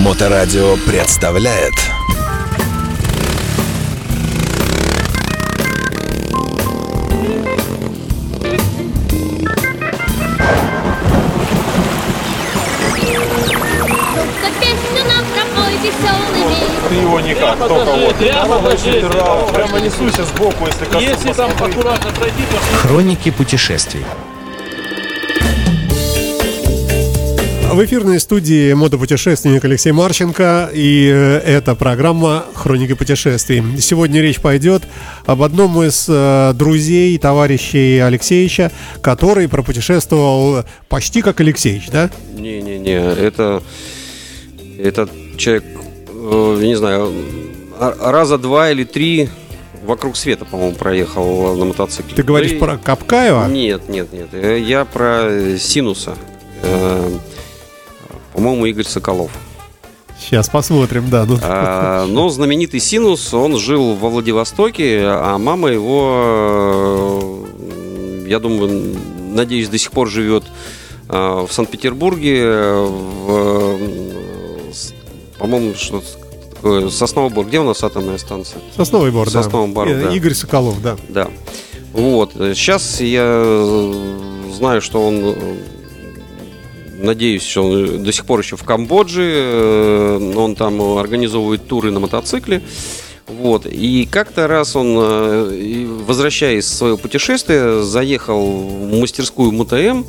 Моторадио представляет Только песню нам пропой веселыми. Ты его никак, Прямо только даже, вот. прямо даже, Прямо, прямо несуйся сбоку, если коснуться. Если там аккуратно пройти, то Хроники путешествий. В эфирной студии мотопутешественник Алексей Марченко, и э, это программа «Хроники путешествий». Сегодня речь пойдет об одном из э, друзей, товарищей Алексеевича, который пропутешествовал почти как Алексеевич, да? Не-не-не, это, это человек, э, я не знаю, а- раза два или три вокруг света, по-моему, проехал на мотоцикле. Ты говоришь Да про Капкаева? Нет, нет, нет, я про Синуса. По-моему, Игорь Соколов. Сейчас посмотрим, да. Ну, А, Но знаменитый Синус, он жил во Владивостоке, а мама его, я думаю, надеюсь, до сих пор живет э, в Санкт-Петербурге, в, по-моему, что такое, Сосновый Бор. Где у нас атомная станция? Сосновый бор, да. Сосновый Бор, Э, да. Игорь Соколов, да. Да. Вот. Сейчас я э, знаю, что он, надеюсь, он до сих пор еще в Камбодже. э, Он там организовывает туры на мотоцикле. Вот. И как-то раз он, э, возвращаясь с своего путешествия, заехал в мастерскую МТМ,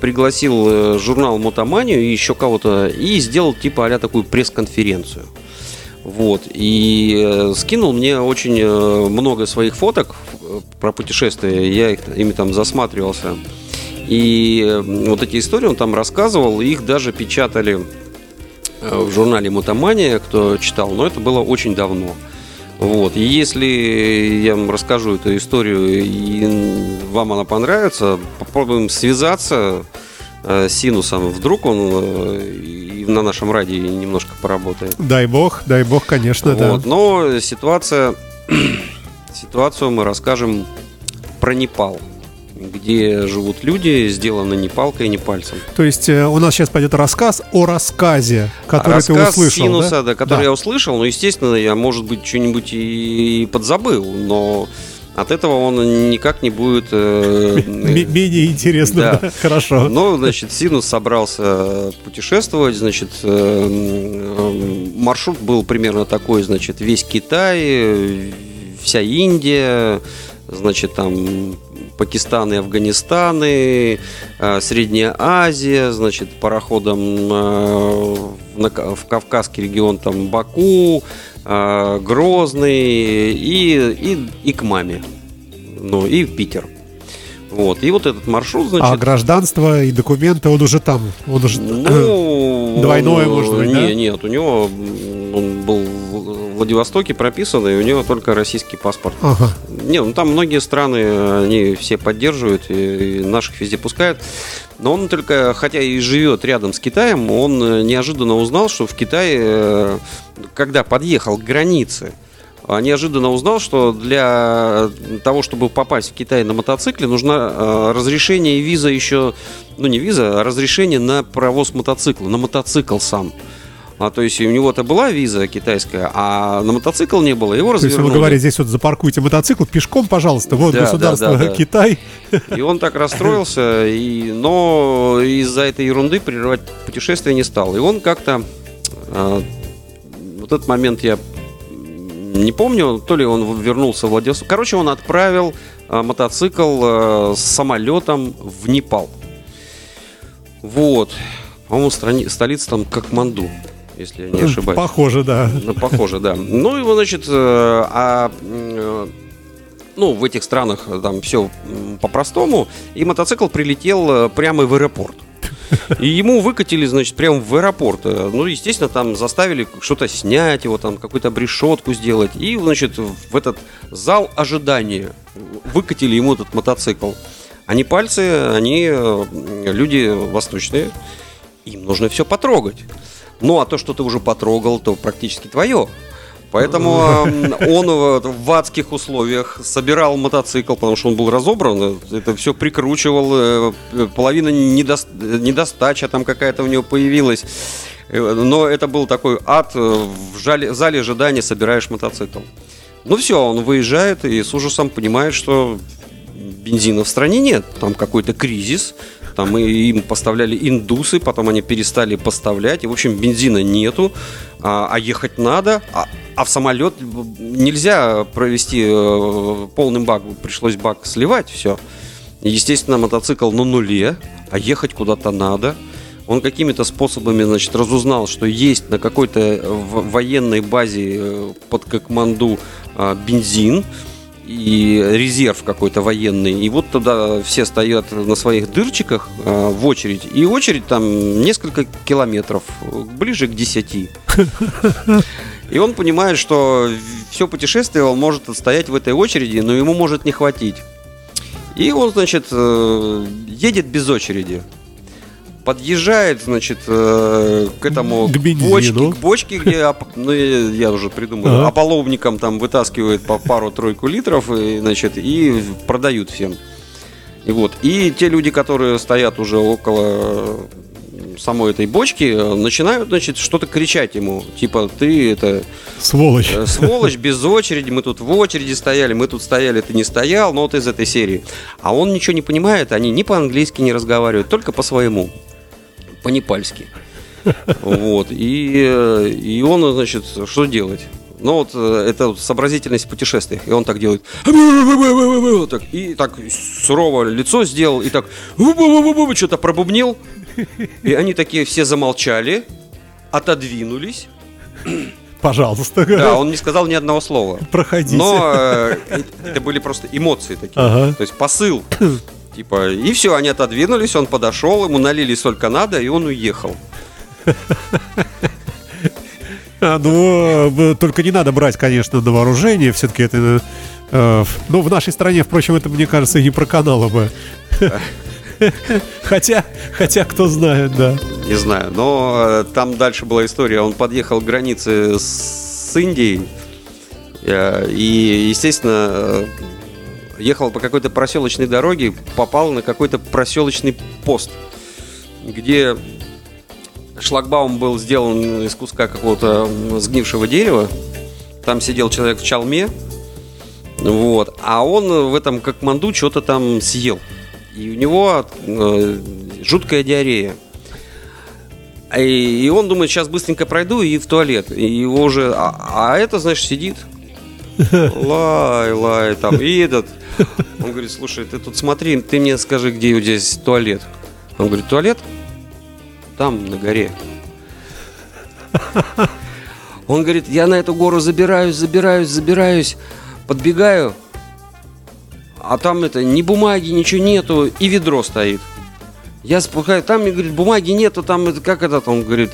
пригласил э, журнал «Мотоманию» и еще кого-то, и сделал типа а такую пресс-конференцию. Вот. И э, скинул мне очень э, много своих фоток э, про путешествия. Я их, ими там засматривался. И э, вот эти истории он там рассказывал. Их даже печатали э, в журнале «Мотомания», кто читал. Но это было очень давно. Вот. И если я вам расскажу эту историю и вам она понравится, попробуем связаться э, с Синусом. Вдруг он и на нашем радио немножко поработает. Дай бог, дай бог, конечно, Вот. да. Но ситуация, ситуацию мы расскажем про Непал, где живут люди, сделаны не палкой не пальцем. То есть э, у нас сейчас пойдет рассказ о рассказе, который Рассказ ты услышал, Синуса, да? да, который Да. я услышал, ну, естественно, я, может быть, что-нибудь и подзабыл, но от этого он никак не будет... э, Менее интересно, Да. да. Хорошо. Ну, значит, Синус собрался путешествовать, значит, э, маршрут был примерно такой, значит, весь Китай, вся Индия, значит, там Пакистан и Афганистан, и, э, Средняя Азия, значит, пароходом э, в Кавказский регион, там Баку, э, Грозный и, и, и к маме, ну, и в Питер. Вот, и вот этот маршрут, значит, а гражданство и документы он уже там. Он уже... ну, Двойное, он, может быть, не, да? Нет, у него Владивостоке прописан, и у него только российский паспорт. Ага. Не, ну там многие страны, они все поддерживают, и, и наших везде пускают. Но он только, хотя и живет рядом с Китаем, он э, неожиданно узнал, что в Китае, э, когда подъехал к границе, а, неожиданно узнал, что для того, чтобы попасть в Китай на мотоцикле, нужно э, разрешение и виза еще, ну не виза, а разрешение на провоз мотоцикла, на мотоцикл сам. А, то есть у него-то была виза китайская, а на мотоцикл не было, его То есть развернули. вы говорите, здесь вот запаркуйте мотоцикл пешком, пожалуйста, вот Да, государство да, да, да. Китай. И он так расстроился, и, но из-за этой ерунды прерывать путешествие не стал. И он как-то... э, вот этот момент я не помню, то ли он вернулся в Владивосток. Короче, он отправил э, мотоцикл э, с самолетом в Непал. Вот. По-моему, страни- столица там Катманду, если я не ошибаюсь. Похоже, да. Ну, похоже, да. Ну, его, значит, э, а, э, ну, в этих странах там все по-простому, и мотоцикл прилетел э, прямо в аэропорт. И ему выкатили, значит, прямо в аэропорт. Ну, естественно, там заставили что-то снять, его там какую-то обрешетку сделать. И, значит, в этот зал ожидания выкатили ему этот мотоцикл. Они пальцы, они люди восточные, им нужно все потрогать. Ну, а то, что ты уже потрогал, то практически твое. Поэтому он в, адских условиях собирал мотоцикл, потому что он был разобран, это все прикручивал, э, половина недос- недостача там какая-то у него появилась. Э, Но это был такой ад. э, В жале- зале ожидания собираешь мотоцикл. Ну все, он выезжает и с ужасом понимает, что бензина в стране нет. Там какой-то кризис. Там и им поставляли индусы, потом они перестали поставлять. И, в общем, бензина нету, а, а ехать надо. А, а в самолет нельзя провести э, полным бак. Пришлось бак сливать, все. Естественно, мотоцикл на нуле, а ехать куда-то надо. Он какими-то способами, значит, разузнал, что есть на какой-то военной базе э, под Кокманду а, бензин и резерв какой-то военный. И вот туда все стоят на своих дырчиках а, в очередь. И очередь там несколько километров, э, ближе к 10. И он понимает, что все путешествие он может отстоять в этой очереди, но ему может не хватить. И он, значит, э, едет без очереди. Подъезжает, значит, э, к этому К бензину. бочке, к бочке, где, ну, я уже придумал, Ага. ополовником там вытаскивают по пару-тройку литров, и, значит, и продают всем. И вот, и те люди, которые стоят уже около самой этой бочки, начинают, значит, что-то кричать ему, типа, ты это Сволочь. Э, Сволочь, без очереди, мы тут в очереди стояли, мы тут стояли, ты не стоял, но вот из этой серии. А он ничего не понимает, они ни по-английски не разговаривают, только по-своему, по-непальски. Вот, и, э, и он, значит, что делать? Ну вот э, это сообразительность в путешествиях. И он так делает. Так, и так сурово лицо сделал, и так что-то пробубнил. И они такие все замолчали, отодвинулись. Пожалуйста. Да, он не сказал ни одного слова. Проходите. Но э, это были просто эмоции такие. Ага. То есть посыл. Типа, и все, они отодвинулись, он подошел, ему налили сколько надо, и он уехал. А, ну, э, только не надо брать, конечно, на вооружение. Все-таки это... э, в- ну, в нашей стране, впрочем, это, мне кажется, и не проканало бы. Хотя, хотя, кто знает, да. Не знаю, но э, там дальше была история. Он подъехал к границе с Индией. э, И, естественно, э, ехал по какой-то проселочной дороге, попал на какой-то проселочный пост, где шлагбаум был сделан из куска какого-то сгнившего дерева. Там сидел человек в чалме. Вот. А он в этом как манду что-то там съел. И у него э, жуткая диарея. И, он думает, сейчас быстренько пройду и в туалет. И его уже. А, а это, знаешь, сидит. Лай, лай, там, и этот. Он говорит, слушай, ты тут смотри, ты мне скажи, где вот здесь туалет. Он говорит, туалет? Там, на горе. Он говорит, я на эту гору забираюсь, забираюсь, забираюсь, подбегаю, а там это ни бумаги, ничего нету, и ведро стоит. Я спускаю, там, мне говорит, бумаги нету, там это как этот, он говорит,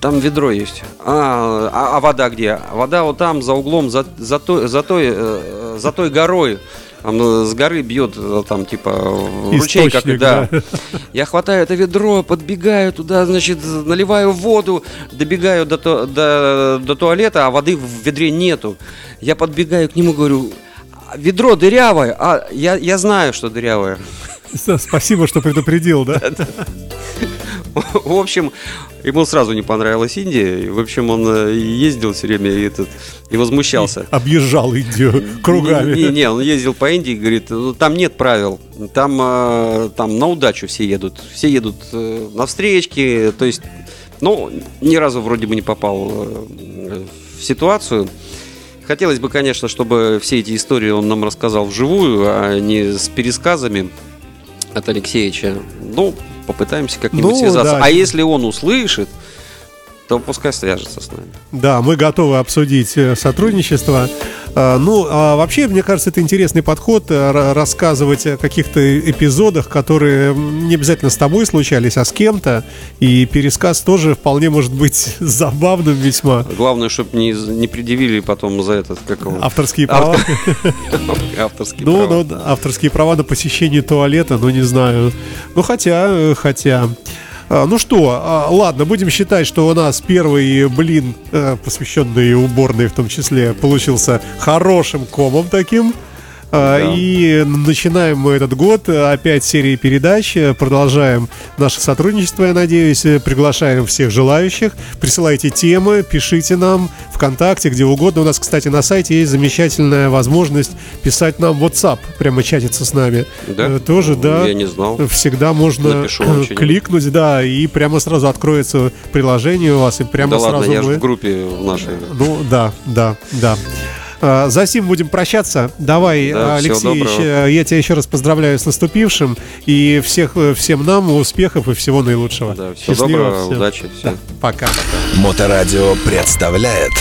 там ведро есть. А, а, а вода где? Вода вот там, за углом, за, за, той, за, той, э, за той горой. Там, э, с горы бьет, э, там, типа, ручей, как да. да. Я хватаю это ведро, подбегаю туда, значит, наливаю воду, добегаю до, ту- до, до туалета, а воды в ведре нету. Я подбегаю к нему, говорю, «А ведро дырявое, а я, я знаю, что дырявое. Спасибо, что предупредил, да? В общем, ему сразу не понравилась Индия. И, В общем, он э, ездил все время и, этот, и возмущался. Объезжал Индию кругами. Не, не, он ездил по Индии, говорит, «Ну, там нет правил, там, э, там на удачу все едут, все едут э, на встречки, то есть, ну, ни разу вроде бы не попал в ситуацию. Хотелось бы, конечно, чтобы все эти истории он нам рассказал вживую, а не с пересказами от Алексеевича. Ну, попытаемся как-нибудь Ну, связаться. да. А если он услышит, то пускай свяжется с нами. Да, мы готовы обсудить э, сотрудничество. А, Ну, а вообще, мне кажется, это интересный подход э, ра- рассказывать о каких-то эпизодах, которые не обязательно с тобой случались, а с кем-то. И пересказ тоже вполне может быть забавным весьма. Главное, чтобы не, не предъявили потом за этот, как его, Авторские права. авторский Ну, права. ну, авторские права на посещение туалета, ну не знаю. Ну хотя, э, хотя. А, Ну что, а, ладно, будем считать, что у нас первый блин, э, посвященный уборной в том числе, получился хорошим комом таким. А, Да. И начинаем мы этот год опять серии передач. Продолжаем наше сотрудничество, я надеюсь. Приглашаем всех желающих. Присылайте темы, пишите нам ВКонтакте, где угодно. У нас, кстати, на сайте есть замечательная возможность писать нам WhatsApp, прямо чатиться с нами. Да? Э, Тоже, да. Я не знал. Всегда можно Напишу кликнуть, да, и прямо сразу откроется приложение у вас, и прямо да сразу ладно, я мы- в группе в нашей. ну да, да, да. А, За сим будем прощаться. Давай, Да, Алексей, я тебя еще раз поздравляю с наступившим. И всех, всем нам успехов и всего наилучшего. Да, всего Счастливо, доброго, всё. удачи, всё. Да, пока. Моторадио представляет